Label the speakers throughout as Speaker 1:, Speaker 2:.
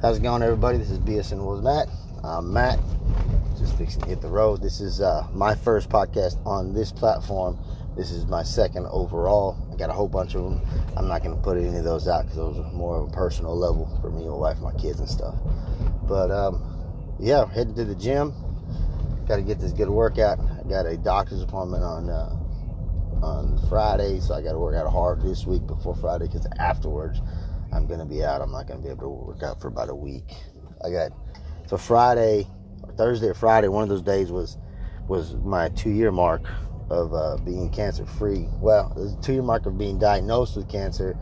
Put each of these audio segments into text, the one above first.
Speaker 1: How's it going, everybody? This is BSN was Matt. I'm Matt. Just fixing to hit the road. This is uh, my first podcast on this platform. This is my second overall. I got a whole bunch of them. I'm not going to put any of those out because those are more of a personal level for me, my wife, my kids, and stuff. But um, yeah, heading to the gym. Got to get this good workout. I got a doctor's appointment on uh, on Friday, so I got to work out hard this week before Friday because afterwards I'm gonna be out. I'm not gonna be able to work out for about a week. I got so Friday, Thursday or Friday, one of those days was was my two year mark of uh, being cancer free. Well, it was two year mark of being diagnosed with cancer.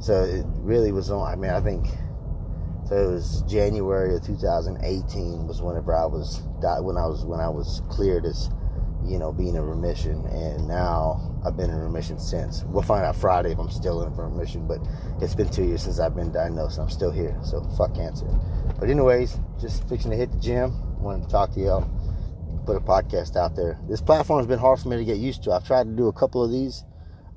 Speaker 1: So it really was on. I mean, I think so. It was January of 2018 was whenever I was when I was when I was cleared as you know, being in remission. And now I've been in remission since. We'll find out Friday if I'm still in remission, but it's been two years since I've been diagnosed. I'm still here. So fuck cancer. But, anyways, just fixing to hit the gym. Wanted to talk to y'all. Put a podcast out there. This platform's been hard for me to get used to. I've tried to do a couple of these,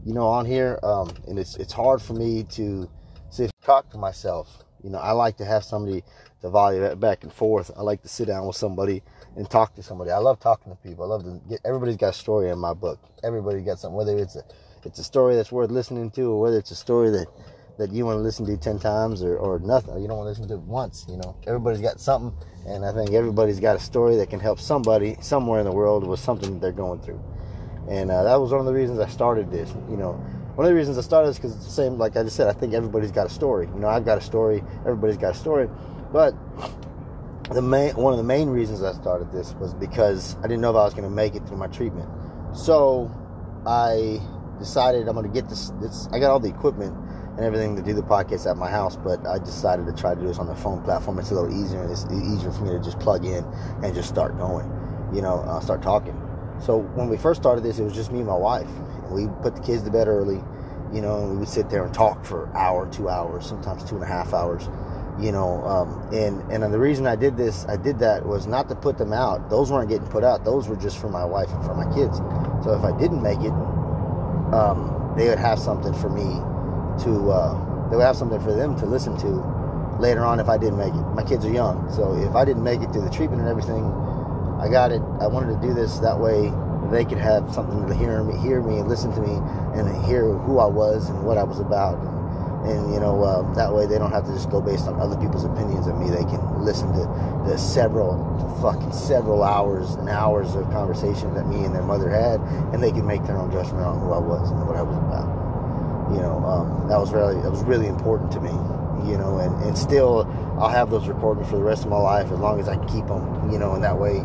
Speaker 1: you know, on here, um, and it's it's hard for me to sit talk to myself. You know, I like to have somebody to volley back and forth. I like to sit down with somebody and talk to somebody. I love talking to people. I love to get everybody's got a story in my book. Everybody's got something, whether it's a it's a story that's worth listening to or whether it's a story that that you want to listen to 10 times or, or nothing or you don't want to listen to it once you know everybody's got something and i think everybody's got a story that can help somebody somewhere in the world with something that they're going through and uh, that was one of the reasons i started this you know one of the reasons i started is because it's the same like i just said i think everybody's got a story you know i've got a story everybody's got a story but the main one of the main reasons I started this was because I didn't know if I was going to make it through my treatment. So I decided I'm going to get this, this. I got all the equipment and everything to do the podcast at my house, but I decided to try to do this on the phone platform. It's a little easier. It's easier for me to just plug in and just start going. You know, uh, start talking. So when we first started this, it was just me and my wife. We put the kids to bed early. You know, and we would sit there and talk for an hour, two hours, sometimes two and a half hours you know um, and and the reason i did this i did that was not to put them out. Those weren't getting put out. Those were just for my wife and for my kids. So if i didn't make it um, they would have something for me to uh, they would have something for them to listen to later on if i didn't make it. My kids are young. So if i didn't make it through the treatment and everything i got it. I wanted to do this that way. They could have something to hear me hear me and listen to me and hear who i was and what i was about and you know uh, that way they don't have to just go based on other people's opinions of me. They can listen to the several fucking several hours and hours of conversation that me and their mother had and they can make their own judgment on who i was and what i was about. You know um, that was really that was really important to me you know and, and still i'll have those recordings for the rest of my life as long as i can keep them you know and that way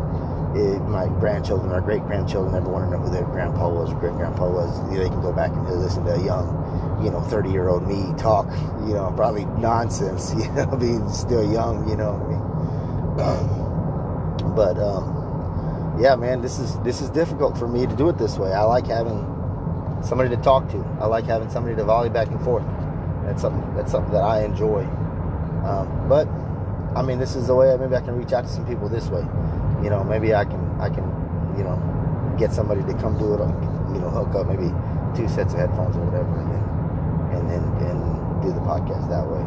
Speaker 1: it, my grandchildren or great grandchildren ever want to know who their grandpa was or great grandpa was they can go back and listen to a young you know, 30 year old me talk, you know, probably nonsense, you know, being still young, you know what I mean? Um, but, um, yeah, man, this is, this is difficult for me to do it this way. I like having somebody to talk to. I like having somebody to volley back and forth. That's something, that's something that I enjoy. Um, but, I mean, this is the way maybe I can reach out to some people this way. You know, maybe I can, I can, you know, get somebody to come do it, you know, hook up maybe two sets of headphones or whatever, and then and, and, and do the podcast that way.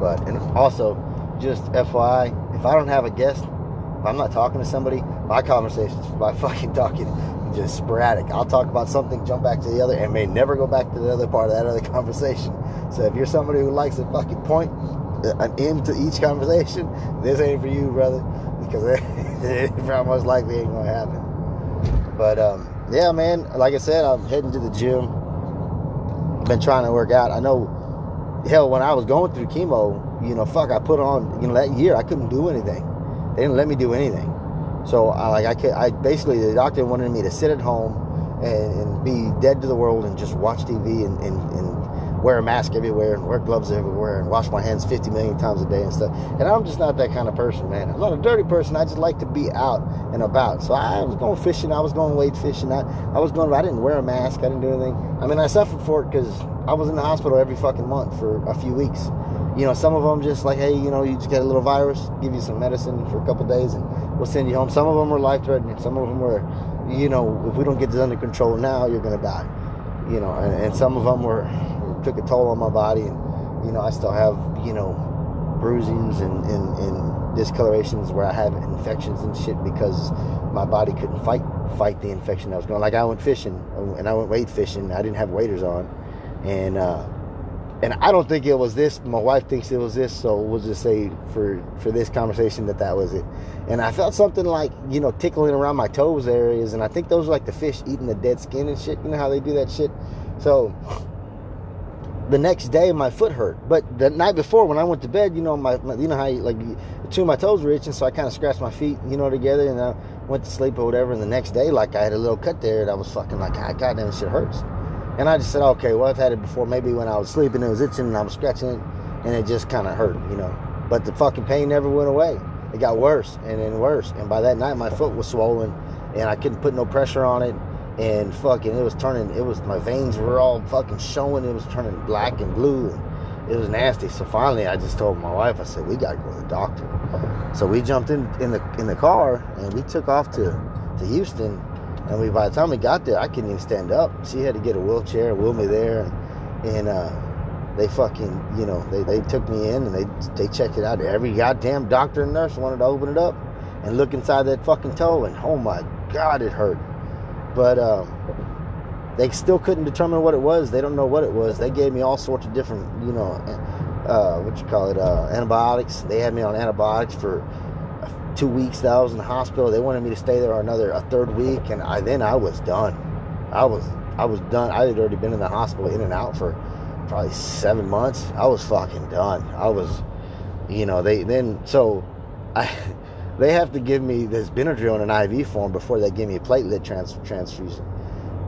Speaker 1: But and also, just FYI, if I don't have a guest, if I'm not talking to somebody, my conversations by fucking talking just sporadic. I'll talk about something, jump back to the other, and may never go back to the other part of that other conversation. So if you're somebody who likes to fucking point uh, an end to each conversation, this ain't for you, brother, because it, most likely ain't gonna happen. But um, yeah, man, like I said, I'm heading to the gym I've been trying to work out. I know, hell, when I was going through chemo, you know, fuck, I put on, you know, that year I couldn't do anything. They didn't let me do anything. So I like I could, I basically the doctor wanted me to sit at home and, and be dead to the world and just watch TV and, and, and wear a mask everywhere and wear gloves everywhere and wash my hands 50 million times a day and stuff. And I'm just not that kind of person, man. I'm not a dirty person. I just like to be out and about. So I was going fishing. I was going wade fishing. I, I was going, I didn't wear a mask. I didn't do anything. I mean, I suffered for it because I was in the hospital every fucking month for a few weeks. You know, some of them just like, hey, you know, you just get a little virus, give you some medicine for a couple days, and we'll send you home. Some of them were life threatening. Some of them were, you know, if we don't get this under control now, you're going to die. You know, and, and some of them were took a toll on my body, and you know I still have you know bruisings and, and, and discolorations where I had infections and shit because my body couldn't fight fight the infection that was going. Like I went fishing and I went wade fishing. I didn't have waders on, and uh, and I don't think it was this. My wife thinks it was this, so we'll just say for for this conversation that that was it. And I felt something like you know tickling around my toes areas, and I think those are like the fish eating the dead skin and shit. You know how they do that shit. So the next day my foot hurt, but the night before when I went to bed, you know my, you know how you, like two of my toes were itching, so I kind of scratched my feet, you know, together, and I went to sleep or whatever. And the next day, like I had a little cut there, and I was fucking like, God, goddamn, shit hurts. And I just said, okay, well, I've had it before. Maybe when I was sleeping, it was itching and I was scratching it, and it just kind of hurt, you know. But the fucking pain never went away. It got worse and then worse. And by that night, my foot was swollen, and I couldn't put no pressure on it. And fucking, it was turning. It was my veins were all fucking showing. It was turning black and blue. And it was nasty. So finally, I just told my wife. I said, "We gotta go to the doctor." So we jumped in in the in the car and we took off to to Houston and we, by the time we got there, I couldn't even stand up. She had to get a wheelchair, and wheel me there, and, and uh, they fucking, you know, they, they took me in and they they checked it out. Every goddamn doctor and nurse wanted to open it up and look inside that fucking toe, and oh my god, it hurt. But um, they still couldn't determine what it was. They don't know what it was. They gave me all sorts of different, you know, uh, what you call it, uh, antibiotics. They had me on antibiotics for two weeks that I was in the hospital. They wanted me to stay there another a third week, and I then I was done. I was I was done. I had already been in the hospital in and out for probably seven months. I was fucking done. I was, you know, they then so I they have to give me this Benadryl in an IV form before they give me a platelet trans, transfusion.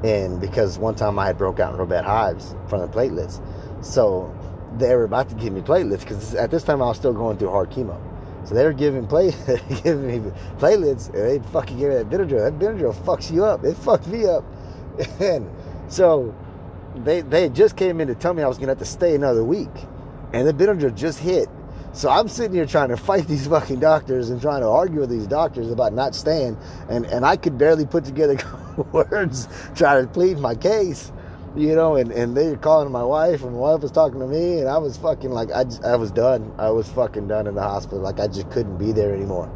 Speaker 1: And because one time I had broke out in real bad hives from the platelets, so they were about to give me platelets because at this time I was still going through hard chemo. So they were giving play giving me platelets, and they fucking gave me that Benadryl. That Benadryl fucks you up. It fucked me up. And so they they just came in to tell me I was gonna have to stay another week, and the Benadryl just hit. So I'm sitting here trying to fight these fucking doctors and trying to argue with these doctors about not staying, and and I could barely put together words trying to plead my case you know, and, and they were calling my wife, and my wife was talking to me, and I was fucking like, I, just, I was done. I was fucking done in the hospital. Like, I just couldn't be there anymore.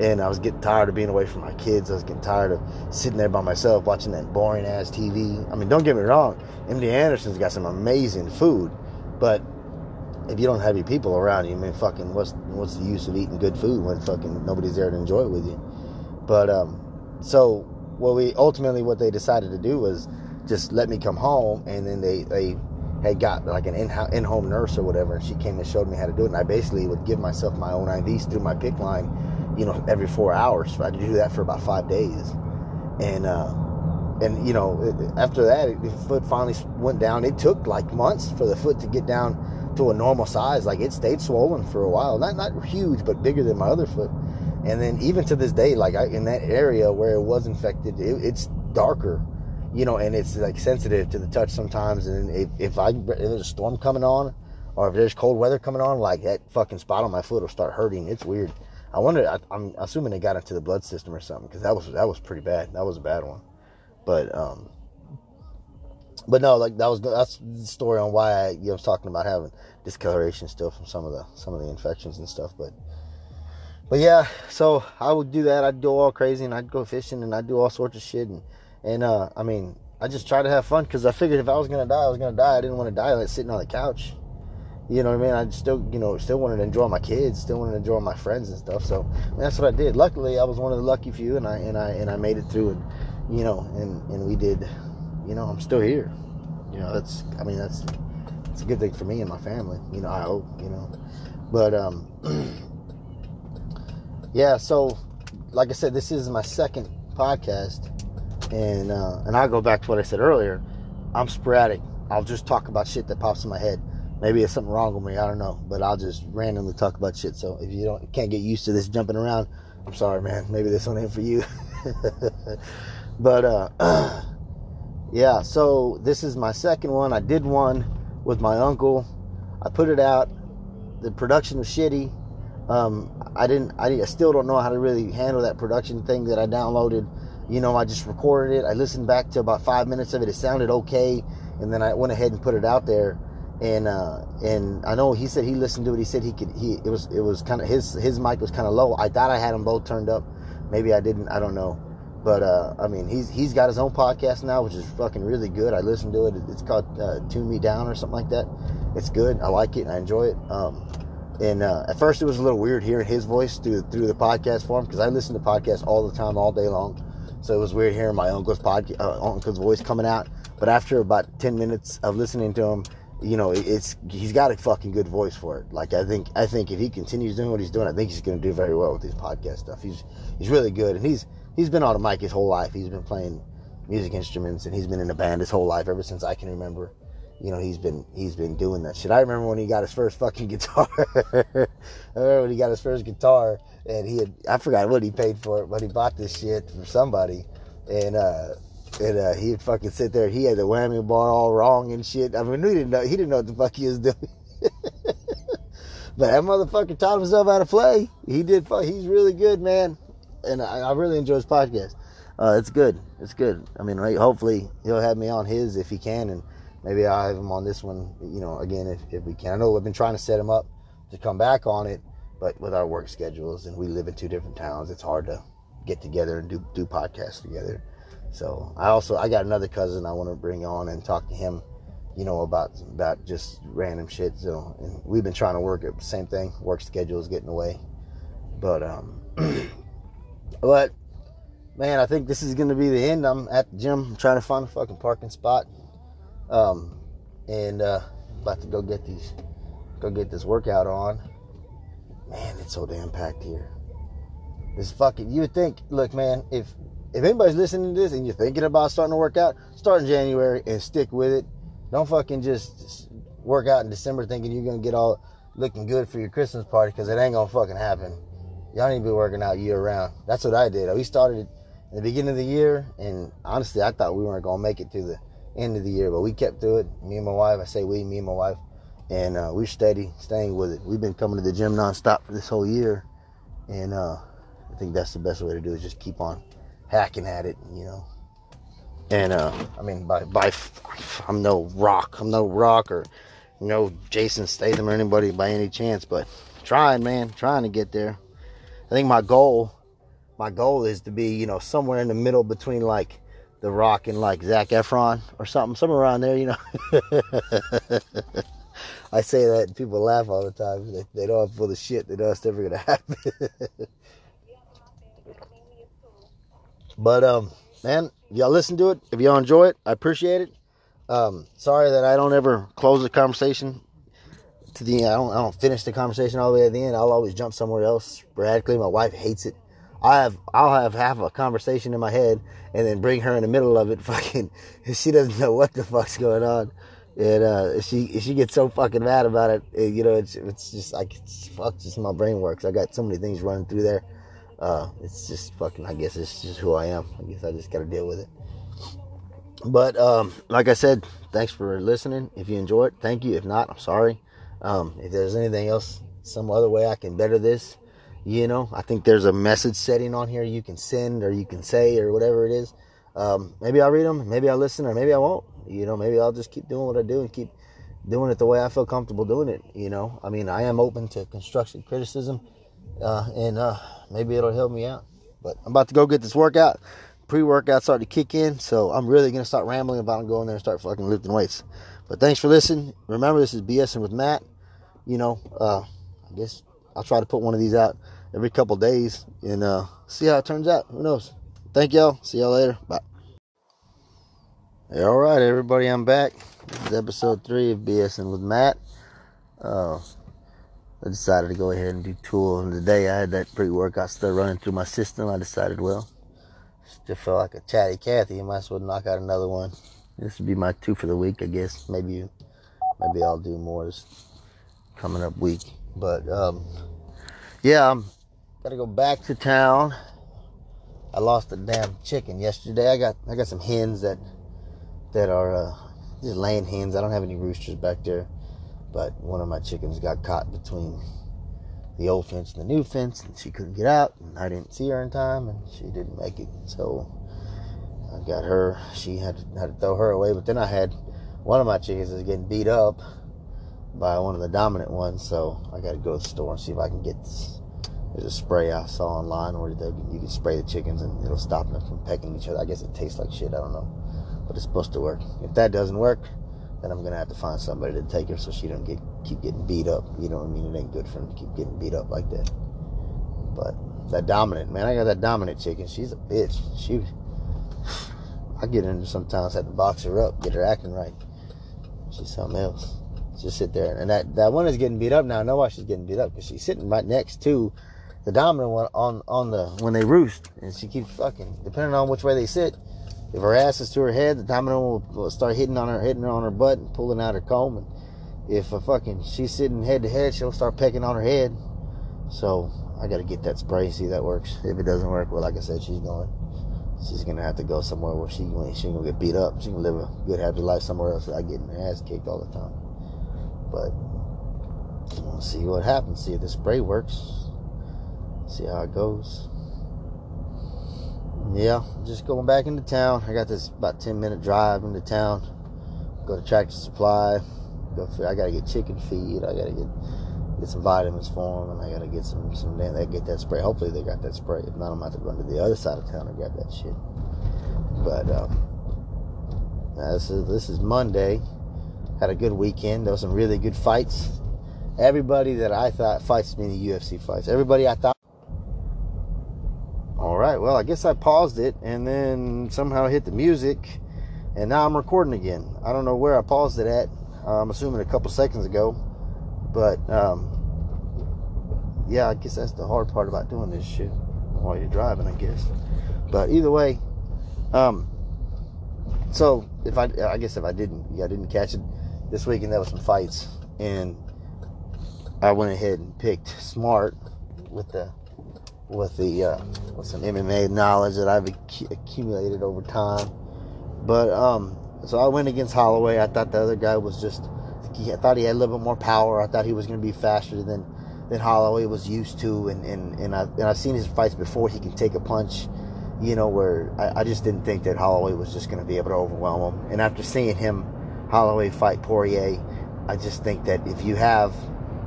Speaker 1: And I was getting tired of being away from my kids. I was getting tired of sitting there by myself watching that boring ass TV. I mean, don't get me wrong, MD Anderson's got some amazing food, but if you don't have your people around you, I mean, fucking, what's what's the use of eating good food when fucking nobody's there to enjoy it with you? But um, so what we ultimately what they decided to do was just let me come home and then they they had got like an in in-home nurse or whatever and she came and showed me how to do it and I basically would give myself my own IVs through my PICC line you know every four hours so I had to do that for about five days and uh and you know after that the foot finally went down it took like months for the foot to get down to a normal size like it stayed swollen for a while not not huge but bigger than my other foot and then even to this day like I, in that area where it was infected it, it's darker you know, and it's like sensitive to the touch sometimes. And if, if I if there's a storm coming on, or if there's cold weather coming on, like that fucking spot on my foot will start hurting. It's weird. I wonder. I, am assuming it got into the blood system or something because that was that was pretty bad. That was a bad one. But um, but no, like that was that's the story on why I you know, was talking about having discoloration still from some of the some of the infections and stuff. But but yeah, so I would do that. I'd go all crazy and I'd go fishing and I'd do all sorts of shit and and uh, I mean, I just tried to have fun because I figured if I was gonna die, I was gonna die. I didn't want to die like sitting on the couch. You know what I mean? I still, you know, still wanted to enjoy my kids, still wanted to enjoy my friends and stuff. So I that's what I did. Luckily, I was one of the lucky few, and I and I and I made it through, and you know, and and we did. You know, I'm still here. You know, that's. I mean, that's. It's a good thing for me and my family. You know, I hope. You know, but um, yeah. So, like I said, this is my second podcast and uh, and I go back to what I said earlier. I'm sporadic. I'll just talk about shit that pops in my head. Maybe it's something wrong with me. I don't know, but I'll just randomly talk about shit. So if you don't can't get used to this jumping around, I'm sorry, man. Maybe this one ain't for you. but uh, yeah. So this is my second one. I did one with my uncle. I put it out. The production was shitty. Um, I didn't. I, I still don't know how to really handle that production thing that I downloaded you know, I just recorded it. I listened back to about five minutes of it. It sounded okay. And then I went ahead and put it out there. and uh, and I know he said he listened to it. He said he could. He it was it was kind of his his mic was kind of low. I thought I had them both turned up. Maybe I didn't. I don't know. But uh, I mean, he's he's got his own podcast now, which is fucking really good. I listened to it. It's called uh, "Tune Me Down" or something like that. It's good. I like it. I enjoy it. Um, and uh, at first, it was a little weird hearing his voice through through the podcast form because I listen to podcasts all the time, all day long. So it was weird hearing my uncle's podcast, uh, uncle's voice coming out. But after about ten minutes of listening to him, you know, it's he's got a fucking good voice for it. Like I think I think if he continues doing what he's doing, I think he's going to do very well with his podcast stuff. He's he's really good, and he's he's been on a mic his whole life. He's been playing music instruments, and he's been in a band his whole life ever since I can remember. You know, he's been he's been doing that shit. I remember when he got his first fucking guitar. I remember when he got his first guitar, and he had I forgot what he paid for it, but he bought this shit from somebody, and uh and uh, he'd fucking sit there. He had the whammy bar all wrong and shit. I mean, he didn't know. He didn't know what the fuck he was doing. but that motherfucker taught himself how to play. He did. He's really good, man. And I, I really enjoy his podcast. Uh, it's good. It's good. I mean, hopefully he'll have me on his if he can, and maybe I'll have him on this one. You know, again if, if we can. I know I've been trying to set him up to come back on it, but with our work schedules and we live in two different towns, it's hard to get together and do do podcasts together. So I also I got another cousin I want to bring on and talk to him, you know, about about just random shit. So and we've been trying to work it. Same thing. Work schedules getting away. But um, but man, I think this is gonna be the end. I'm at the gym trying to find a fucking parking spot. Um, and uh, about to go get these, go get this workout on. Man, it's so damn packed here. This fucking. You would think, look, man, if if anybody's listening to this and you're thinking about starting to work out, start in January and stick with it. Don't fucking just work out in December thinking you're gonna get all looking good for your Christmas party because it ain't gonna fucking happen. Y'all need to be working out year round. That's what I did. We started in the beginning of the year, and honestly, I thought we weren't gonna make it to the end of the year, but we kept through it. Me and my wife. I say we, me and my wife, and uh, we're steady, staying with it. We've been coming to the gym nonstop for this whole year, and uh, I think that's the best way to do it. Just keep on hacking at it, you know. And uh, I mean, by by, I'm no rock, I'm no rock or no Jason Statham or anybody by any chance, but trying, man, trying to get there. I think my goal, my goal is to be, you know, somewhere in the middle between like The Rock and like Zac Efron or something, somewhere around there, you know. I say that and people laugh all the time. They, they know I'm full of shit. They know it's never gonna happen. But um, man, y'all listen to it. If y'all enjoy it, I appreciate it. Um, sorry that I don't ever close the conversation to the end. I don't, I don't finish the conversation all the way at the end. I'll always jump somewhere else sporadically. My wife hates it. I have I'll have half a conversation in my head and then bring her in the middle of it. Fucking, she doesn't know what the fuck's going on, and uh, she she gets so fucking mad about it. You know, it's it's just like it's, fuck, just my brain works. I got so many things running through there uh, it's just fucking, I guess it's just who I am. I guess I just got to deal with it. But um, like I said, thanks for listening. If you enjoy it, thank you. If not, I'm sorry. Um, if there's anything else, some other way I can better this, you know, I think there's a message setting on here you can send or you can say or whatever it is. Um, maybe I'll read them, maybe I'll listen, or maybe I won't. You know, maybe I'll just keep doing what I do and keep doing it the way I feel comfortable doing it. You know, I mean, I am open to constructive criticism uh, and uh, maybe it'll help me out. But I'm about to go get this workout. Pre-workout started to kick in, so I'm really gonna start rambling about going there and start fucking lifting weights. But thanks for listening. Remember, this is BSing with Matt. You know, uh, I guess I'll try to put one of these out every couple days and uh, see how it turns out. Who knows? Thank y'all. See y'all later. Bye. Hey, all right, everybody, I'm back. This is episode three of BSing with Matt. Uh, I decided to go ahead and do tool. And today I had that pre-workout stuff running through my system. I decided, well, still feel like a chatty Cathy. I might as well knock out another one. This would be my two for the week, I guess. Maybe, maybe I'll do more this coming up week. But um, yeah, I'm gotta go back to town. I lost a damn chicken yesterday. I got I got some hens that that are uh, just laying hens. I don't have any roosters back there. But one of my chickens got caught between the old fence and the new fence, and she couldn't get out. And I didn't see her in time, and she didn't make it. So I got her. She had to, had to throw her away. But then I had one of my chickens is getting beat up, by one of the dominant ones. So I got to go to the store and see if I can get this. There's a spray I saw online where they, you can spray the chickens and it'll stop them from pecking each other. I guess it tastes like shit. I don't know, but it's supposed to work. If that doesn't work, then I'm gonna have to find somebody to take her so she don't get keep getting beat up. You know what I mean? It ain't good for them to keep getting beat up like that. But that dominant man, I got that dominant chicken. She's a bitch. She, I get in sometimes have to box her up, get her acting right. She's something else. Just sit there, and that that one is getting beat up now. I know why she's getting beat up because she's sitting right next to the dominant one on on the when they roost, and she keeps fucking. Depending on which way they sit, if her ass is to her head, the dominant will, will start hitting on her, hitting her on her butt and pulling out her comb. And if a fucking she's sitting head to head, she'll start pecking on her head. So I got to get that spray, see if that works. If it doesn't work, well, like I said, she's going. She's gonna have to go somewhere where she she gonna get beat up. She can live a good happy life somewhere else without getting her ass kicked all the time. But we'll see what happens. See if the spray works. See how it goes. Yeah, just going back into town. I got this about 10 minute drive into town. Go to Tractor Supply. Go for, I gotta get chicken feed. I gotta get get some vitamins for them, and I gotta get some some. Damn they get that spray. Hopefully they got that spray. If not, I'm about to run to the other side of town and grab that shit. But um, this is this is Monday. Had a good weekend. There was some really good fights. Everybody that I thought fights me in the UFC fights. Everybody I thought. All right. Well, I guess I paused it and then somehow hit the music, and now I'm recording again. I don't know where I paused it at. I'm assuming a couple seconds ago, but um, yeah, I guess that's the hard part about doing this shit while you're driving. I guess. But either way, um, so if I, I guess if I didn't, yeah, I didn't catch it this weekend. There was some fights, and I went ahead and picked smart with the with the uh, with some MMA knowledge that I've accumulated over time. But um, so I went against Holloway. I thought the other guy was just. I thought he had a little bit more power. I thought he was going to be faster than than Holloway was used to, and and and, I, and I've seen his fights before. He can take a punch, you know. Where I, I just didn't think that Holloway was just going to be able to overwhelm him. And after seeing him, Holloway fight Poirier, I just think that if you have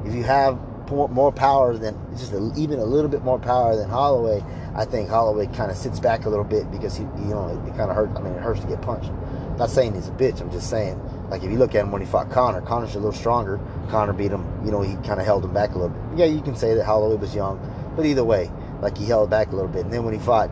Speaker 1: if you have more power than just a, even a little bit more power than Holloway, I think Holloway kind of sits back a little bit because he, you know, it, it kind of hurts. I mean, it hurts to get punched. I'm not saying he's a bitch. I'm just saying, like, if you look at him when he fought Conor, Conor's a little stronger. Conor beat him. You know, he kind of held him back a little bit. Yeah, you can say that Holloway was young, but either way, like he held back a little bit. And then when he fought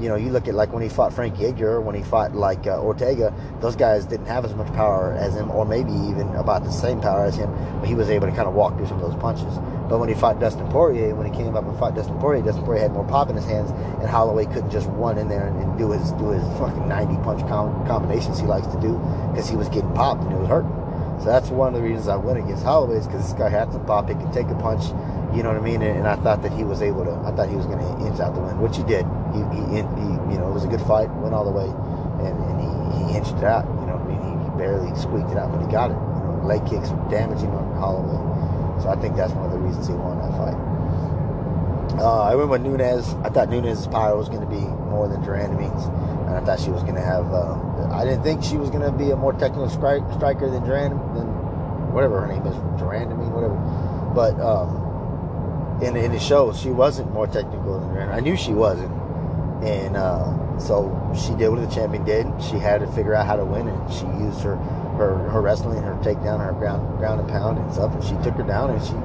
Speaker 1: you know, you look at like when he fought Frankie Edgar, when he fought like uh, Ortega, those guys didn't have as much power as him, or maybe even about the same power as him, but he was able to kind of walk through some of those punches. But when he fought Dustin Poirier, when he came up and fought Dustin Poirier, Dustin Poirier had more pop in his hands, and Holloway couldn't just run in there and, and do his do his fucking 90 punch com- combinations he likes to do because he was getting popped and it was hurting. So that's one of the reasons I went against Holloway is because this guy had some pop. He could take a punch you know what I mean? And, and, I thought that he was able to. I thought he was going to inch out the win, which he did. He, he, he, you know, it was a good fight, went all the way, and, and he, he inched it out. You know, I mean, he, he barely squeaked it out, but he got it. You know, leg kicks were damaging on Holloway. So I think that's one of the reasons he won that fight. Uh, I remember Nunes. I thought Nunes' power was going to be more than de Randamie's, and I thought she was going to have. Uh, I didn't think she was going to be a more technical strike, striker than Duran, than whatever her name is, de Randamie, whatever. But um, and, and it shows she wasn't more technical than Ren. I knew she wasn't, and uh, so she did what the champion did. She had to figure out how to win, and she used her her, her wrestling, her takedown, her ground ground and pound and stuff, and she took her down, and she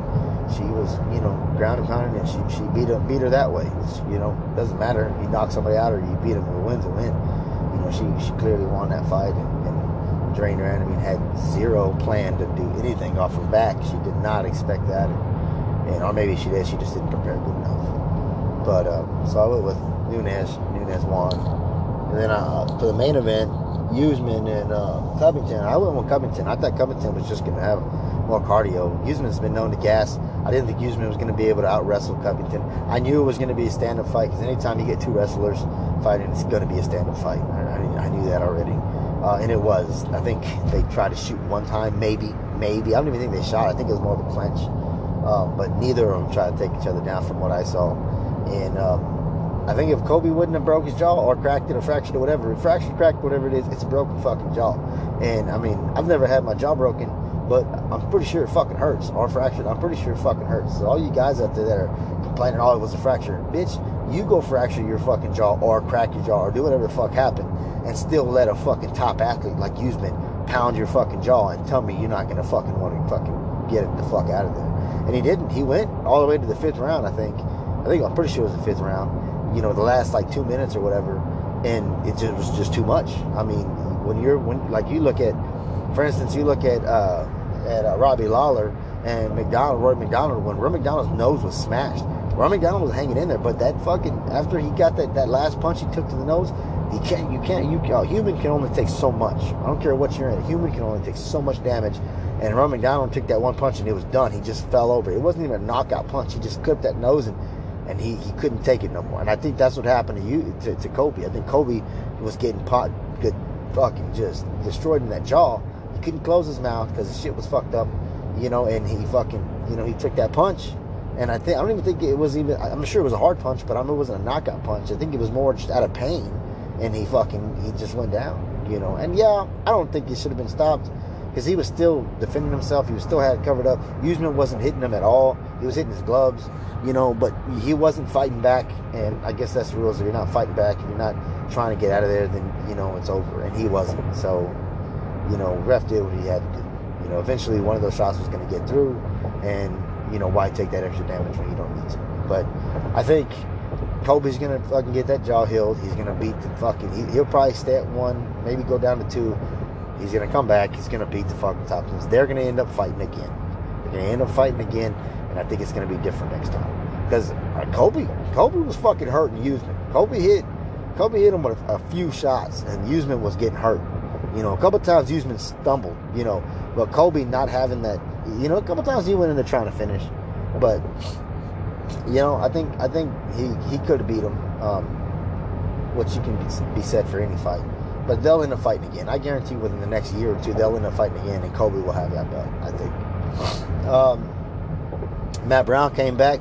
Speaker 1: she was you know ground and pounding, and she she beat her beat her that way. It's, you know doesn't matter you knock somebody out or you beat them. A win's a win. You know she she clearly won that fight, and, and Drain I mean, had zero plan to do anything off her back. She did not expect that. And, and or maybe she did. She just didn't prepare good enough. But uh, so I went with Nunes. Nunes won, and then uh, for the main event, Usman and uh, Covington. I went with Covington. I thought Covington was just going to have more cardio. Usman's been known to gas. I didn't think Usman was going to be able to out wrestle Covington. I knew it was going to be a stand up fight because anytime you get two wrestlers fighting, it's going to be a stand up fight. I, I, I, knew that already. Uh, and it was. I think they tried to shoot one time, maybe, maybe. I don't even think they shot. I think it was more of a clinch. Um, but neither of them tried to take each other down from what I saw. And um, I think if Colby wouldn't have broke his jaw or cracked it or fractured it, whatever, fractured, cracked, whatever it is, it's a broken fucking jaw. And I mean, I've never had my jaw broken, but I'm pretty sure it fucking hurts. Or fractured, I'm pretty sure it fucking hurts. So all you guys out there that are complaining, oh, it was a fracture, bitch, you go fracture your fucking jaw or crack your jaw or do whatever the fuck happened and still let a fucking top athlete like Usman pound your fucking jaw and tell me you're not gonna fucking want to fucking get it the fuck out of there. And he didn't. He went all the way to the fifth round, I think. I think I'm pretty sure it was the fifth round. You know, the last like two minutes or whatever, and it just was just too much. I mean, when you're when like you look at, for instance, you look at uh, at uh, Robbie Lawler and MacDonald, Rory MacDonald. When Rory MacDonald's nose was smashed, Rory MacDonald was hanging in there, but that fucking after he got that, that last punch he took to the nose, he can't. You can't. You a human can only take so much. I don't care what you're in. A human can only take so much damage. And Rory MacDonald took that one punch and it was done. He just fell over. It wasn't even a knockout punch. He just clipped that nose and and he, he couldn't take it no more. And I think that's what happened to you to, to Colby. I think Colby was getting pot, good, fucking just destroyed in that jaw. He couldn't close his mouth because the shit was fucked up, you know. And he fucking, you know, he took that punch. And I think I don't even think it was even. I'm sure it was a hard punch, but I know it wasn't a knockout punch. I think it was more just out of pain, and he fucking he just went down, you know. And yeah, I don't think he should have been stopped because he was still defending himself. He was still had covered up. Usman wasn't hitting him at all. He was hitting his gloves, you know, but he wasn't fighting back. And I guess that's the rules. If you're not fighting back, if you're not trying to get out of there, then you know it's over. And he wasn't. So, you know, ref did what he had to do. You know, eventually one of those shots was going to get through, and you know why take that extra damage when you don't need to. But I think Colby's gonna fucking get that jaw healed. He's gonna beat the fucking. He, will probably stay at one, maybe go down to two. He's to come back. He's to beat the fucking top Thompsons. They're to end up fighting again. They're to end up fighting again, and I think it's to be different next time. Because uh, Kobe Colby was fucking hurting Usman. Colby hit, Colby hit him with a, a few shots, and Usman was getting hurt. You know, a couple times Usman stumbled. You know, but Colby not having that. You know, a couple times he went in there trying to finish, but you know, I think I think he he could have beat him. Um, which you can be said for any fight. But they'll end up fighting again. I guarantee within the next year or two, they'll end up fighting again, and Colby will have that belt. I think. Um, Matt Brown came back.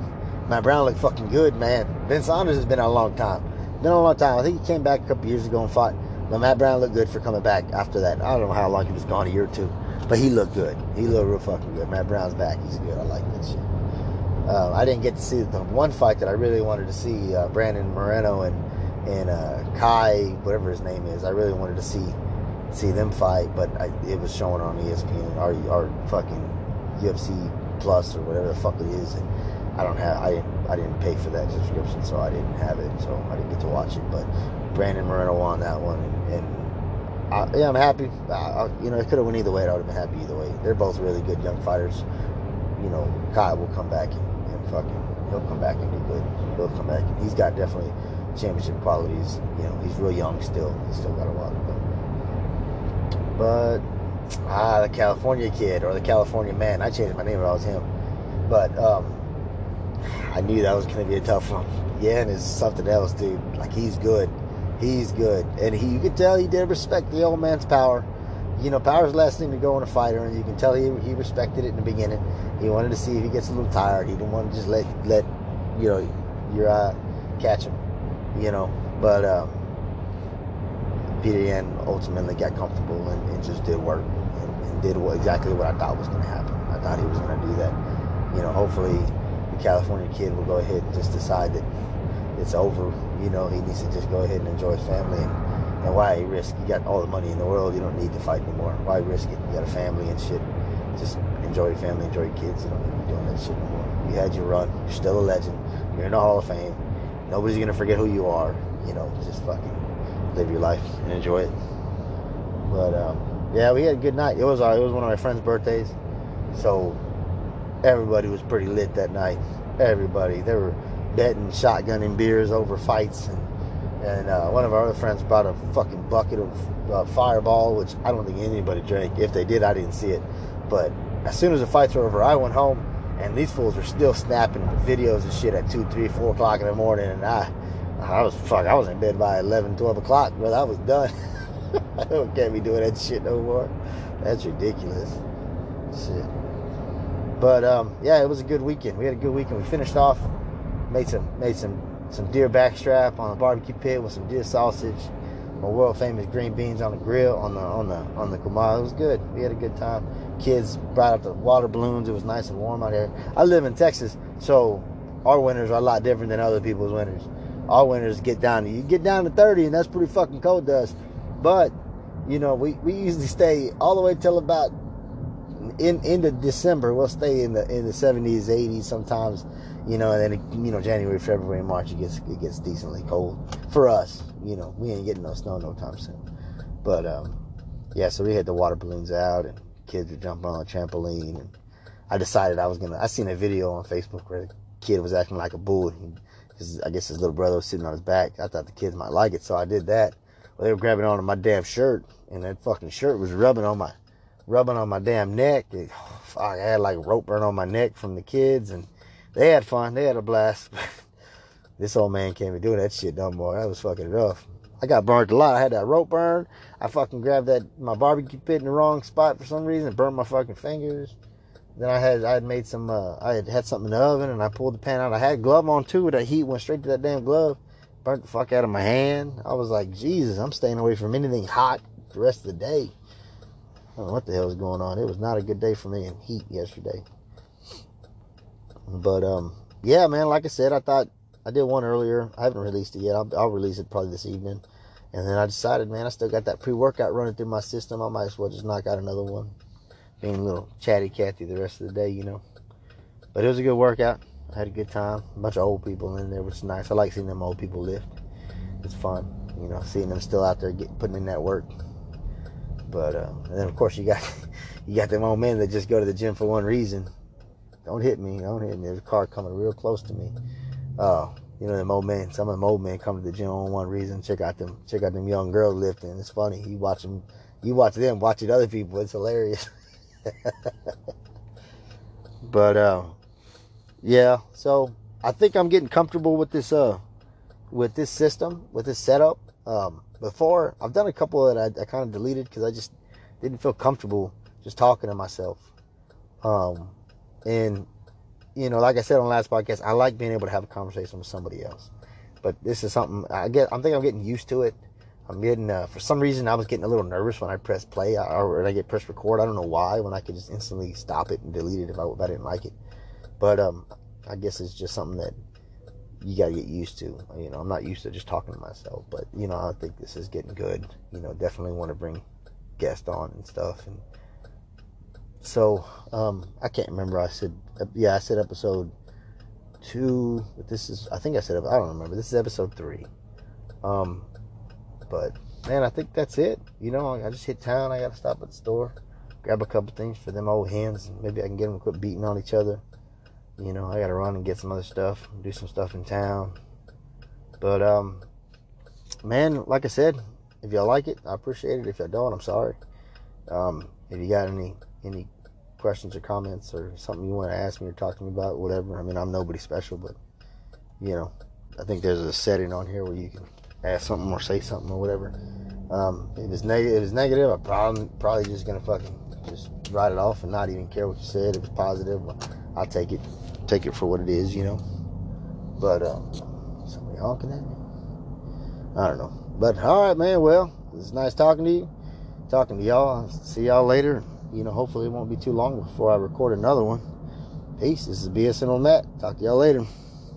Speaker 1: Matt Brown looked fucking good, man. Ben Saunders has been out a long time. Been a long time. I think he came back a couple years ago and fought. But Matt Brown looked good for coming back after that. I don't know how long he was gone, a year or two. But he looked good. He looked real fucking good. Matt Brown's back. He's good. I like that shit. Uh, I didn't get to see the one fight that I really wanted to see uh, Brandon Moreno and and uh, Kai, whatever his name is. I really wanted to see see them fight, but I, it was showing on ESPN or, or fucking UFC Plus or whatever the fuck it is, and I don't have I didn't I didn't pay for that subscription, so I didn't have it, so I didn't get to watch it. But Brandon Moreno won that one, and, and I, yeah, I'm happy. You know, it could have went either way. I would have been happy either way. They're both really good young fighters. You know, Kai will come back and fucking he'll come back and be good. He'll come back he's got definitely championship qualities. You know, he's real young still. He's still got a while to. But ah, the California kid or the California man. I changed my name if I was him. But um, I knew that was to be a tough one. Yeah, and it's something else, dude. Like he's good. He's good, and he, you can tell he did respect the old man's power. You know, power's last thing to go in a fighter, and you can tell he, he respected it in the beginning. He wanted to see if he gets a little tired. He didn't want to just let let you know your eye catch him you know. But um, Petr Yan ultimately got comfortable and, and just did work and, and did what, exactly what I thought was going to happen. I thought he was going to do that. You know, hopefully the California kid will go ahead and just decide that it's over. You know, he needs to just go ahead and enjoy his family. And, and why risk? You got all the money in the world. You don't need to fight anymore. Why risk it? You got a family and shit. Just enjoy your family, enjoy your kids. You don't need to be doing that shit anymore. You had your run. You're still a legend. You're in the Hall of Fame Nobody's gonna forget who you are. You know, just fucking live your life and enjoy it. But um, yeah, we had a good night. It was uh, it was one of my friend's birthdays, so everybody was pretty lit that night. Everybody, they were betting, shotgunning beers over fights, and and uh, one of our other friends brought a fucking bucket of uh, Fireball, which I don't think anybody drank. If they did, I didn't see it. But as soon as the fights were over, I went home and these fools were still snapping videos and shit at 2, 3, 4 o'clock in the morning. And I, I was, fuck, I was in bed by 11, 12 o'clock, but I was done. I don't can't be doing that shit no more. That's ridiculous. Shit. But um, yeah, it was a good weekend. We had a good weekend. We finished off, made some made some some deer backstrap on a barbecue pit with some deer sausage, my world famous green beans on the grill on the on the on the Kumar. It was good. We had a good time. kids brought up the water balloons. It was nice and warm out here. I live in Texas, so our winters are a lot different than other people's winters. Our winters get down to you get down to 30, and that's pretty fucking cold to us. But you know, we, we usually stay all the way till about in into December. We'll stay in the in the 70s, 80s sometimes. You know, and then you know January, February, March it gets it gets decently cold for us. You know, we ain't getting no snow no time soon. But um, yeah, so we had the water balloons out and kids were jumping on a trampoline and I decided I was gonna. I seen a video on Facebook where the kid was acting like a bull. He, his, I guess his little brother was sitting on his back. I thought the kids might like it, so I did that. Well, they were grabbing onto my damn shirt, and that fucking shirt was rubbing on my, rubbing on my damn neck. It, fuck, I had like rope burn on my neck from the kids, and they had fun. They had a blast. this old man can't be doing that shit no more. That was fucking rough. I got burned a lot. I had that rope burn. I fucking grabbed that my barbecue pit in the wrong spot for some reason. Burnt my fucking fingers. Then I had I had made some uh, I had had something in the oven and I pulled the pan out. I had glove on too. That heat went straight to that damn glove. Burnt the fuck out of my hand. I was like, Jesus, I'm staying away from anything hot the rest of the day. What the hell is going on. It was not a good day for me in heat yesterday. But um, yeah, man. Like I said, I thought I did one earlier. I haven't released it yet. I'll, I'll release it probably this evening. And then I decided, man, I still got that pre-workout running through my system. I might as well just knock out another one. Being a little chatty Cathy the rest of the day, you know. But it was a good workout. I had a good time. A bunch of old people in there, which is nice. I like seeing them old people lift. It's fun, you know, seeing them still out there get, putting in that work. But uh, and then of course you got you got them old men that just go to the gym for one reason. Don't hit me. Don't hit me. There's a car coming real close to me. Oh, you know, them old men, some of them old men come to the gym on one reason. Check out them, check out them young girls lifting. It's funny. You watch them, you watch them watching other people. It's hilarious. but uh, yeah, so I think I'm getting comfortable with this uh, with this system, with this setup. Um, before I've done a couple that I, I kind of deleted because I just didn't feel comfortable just talking to myself. Um, and you know, like I said on last podcast, I like being able to have a conversation with somebody else. But this is something I get. I'm thinking I'm getting used to it. I'm getting uh, for some reason I was getting a little nervous when I press play or when I get press record. I don't know why. When I could just instantly stop it and delete it if I, if I didn't like it. But um, I guess it's just something that you got to get used to. You know, I'm not used to just talking to myself. But you know, I think this is getting good. You know, definitely want to bring guests on and stuff and so um, I can't remember. I said, yeah, I said episode two, but this is, I think I said, I don't remember. This is episode three. Um, but man, I think that's it. You know, I just hit town. I got to stop at the store, grab a couple things for them old hens, and maybe I can get them to quit beating on each other. You know, I got to run and get some other stuff, do some stuff in town. But um, man, like I said, if y'all like it, I appreciate it. If y'all don't, I'm sorry. Um, if you got any any questions or comments or something you want to ask me or talk to me about, whatever. I mean, I'm nobody special, but you know, I think there's a setting on here where you can ask something or say something or whatever. Um, if it's negative, if it's negative, I'm probably, probably just gonna fucking just write it off and not even care what you said. If it's positive, I'll take it, take it for what it is, you know. But um, somebody honking at me. I don't know. But all right, man. Well, it's nice talking to you. Talking to y'all. See y'all later you know, hopefully it won't be too long before I record another one. Peace. This is BSN on Matt. Talk to y'all later.